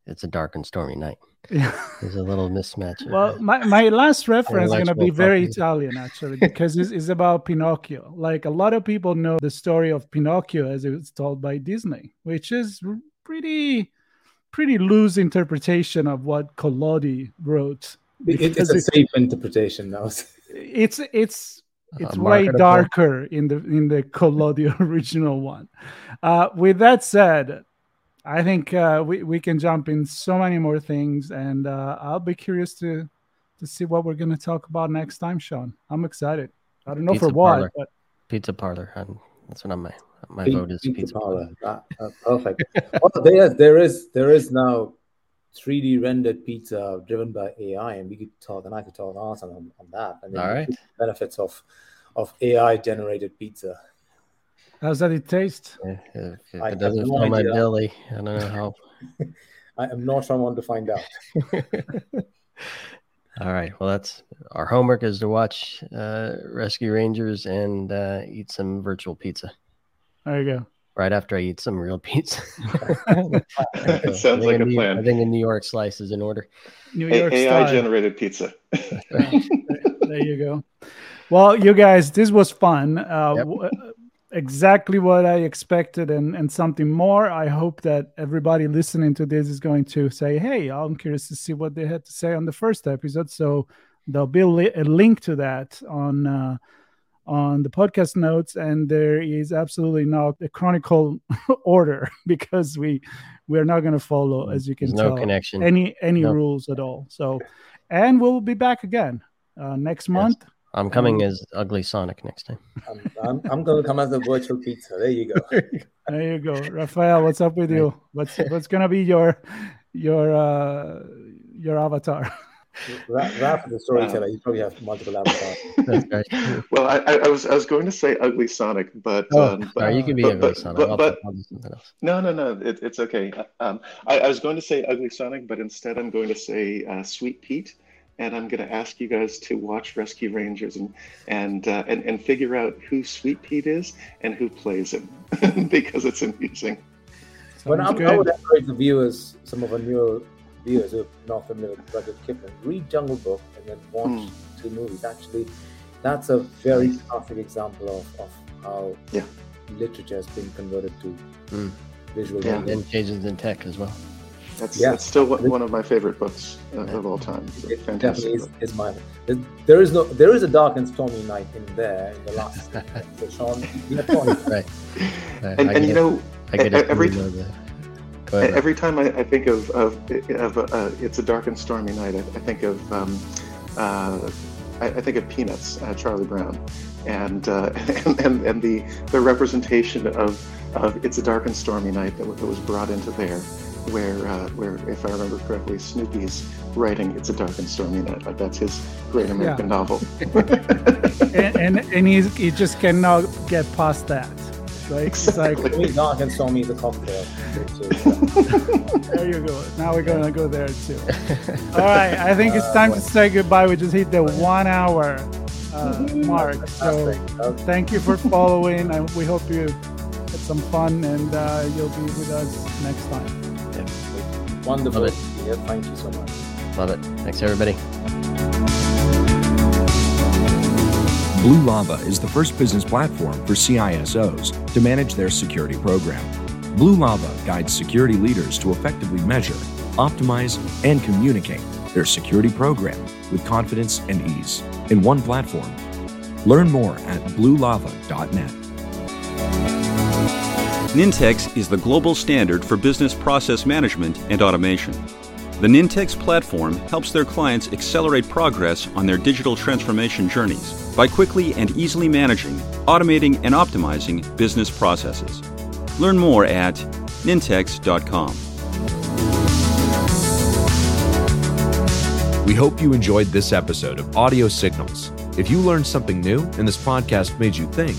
It's a Dark and Stormy Night. Yeah. There's a little mismatch. Well, my, my last reference is going to be very Italian actually because it's, it's about Pinocchio. Like a lot of people know the story of Pinocchio as it was told by Disney, which is pretty pretty loose interpretation of what Collodi wrote. It, it's a safe interpretation now. it's it's it's uh, way darker in the in the Collodi original one. Uh, with that said, I think uh, we we can jump in so many more things, and uh, I'll be curious to to see what we're going to talk about next time, Sean. I'm excited. I don't know Pizza for what, but Pizza Parlor. I'm, that's what I'm. My P- vote is pizza, pizza parlor. Ah, uh, perfect. also, there, there is there is now 3D rendered pizza driven by AI, and we could talk, and I could talk awesome on, on that. And All right. benefits of of AI generated pizza. How's that it taste? Yeah, if, if it doesn't fill my belly, I don't know how. I am not someone to find out. All right. Well, that's our homework is to watch uh, Rescue Rangers and uh, eat some virtual pizza. There you go. Right after I eat some real pizza. it sounds like a New, plan. I think a New York slice is in order. New York a- AI generated pizza. there you go. Well, you guys, this was fun. Uh, yep. w- uh, exactly what I expected and, and something more. I hope that everybody listening to this is going to say, hey, I'm curious to see what they had to say on the first episode. So there'll be a, li- a link to that on. Uh, on the podcast notes and there is absolutely not a chronicle order because we we are not going to follow as you can There's tell no connection any any rules at all so and we'll be back again uh, next month yes. I'm coming um, as ugly sonic next time i'm, I'm, I'm going to come as a virtual pizza there you go there you go raphael what's up with you what's what's going to be your your uh your avatar Raf is a storyteller. You probably have multiple avatars. Well, I, I, was I was going to say Ugly Sonic, but Oh, um, but, sorry, you can be but- ugly, but- son. but- I'll, but- I'll do something else. no, no, no, it, it's okay. Um, I, I was going to say Ugly Sonic, but instead I'm going to say uh, Sweet Pete, and I'm going to ask you guys to watch Rescue Rangers and and uh, and, and figure out who Sweet Pete is and who plays him because it's amusing. But Sounds I'm, I good. would encourage the viewers, some of our newer viewers who are not familiar with Rudyard Kipling, read Jungle Book and then watch Mm. two movies. Actually, that's a very classic example of, of how Yeah. literature has been converted to Mm. visual Yeah. media. And changes in tech as well. That's, Yeah. that's still one one of my favorite books uh, of all time. It's a It fantastic. definitely is, is mine. There- There is no, there is a dark and stormy night in there in the last. so Sean, you have point. Right. right. And, and you get- know, I get it. every You know the- Go ahead. Every time I, I think of of, of uh, it's a dark and stormy night, I, I think of um, uh, I, I think of Peanuts, uh, Charlie Brown, and, uh, and and and the the representation of of it's a dark and stormy night that, that was brought into there, where uh, where if I remember correctly, Snoopy's writing it's a dark and stormy night, like that's his great American novel. and, and and he's, he just cannot get past that, right? It's like, Exactly. For me, dark and stormy is a cocktail. which is, uh, there you go. Now we're gonna go there too. All right, I think it's time to say goodbye. We just hit the one hour uh, mark. So. Uh, thank you for following, and we hope you had some fun, and uh, you'll be with us next time. Wonderful. Love it. Yeah, thank you so much. Love it. Thanks, everybody. Blue Lava is the first business platform for CISOs to manage their security program. Blue Lava guides security leaders to effectively measure, optimize, and communicate their security program with confidence and ease in one platform. Learn more at bluelava.net. Nintex is the global standard for business process management and automation. The Nintex platform helps their clients accelerate progress on their digital transformation journeys by quickly and easily managing, automating, and optimizing business processes. Learn more at nintex.com. We hope you enjoyed this episode of Audio Signals. If you learned something new and this podcast made you think,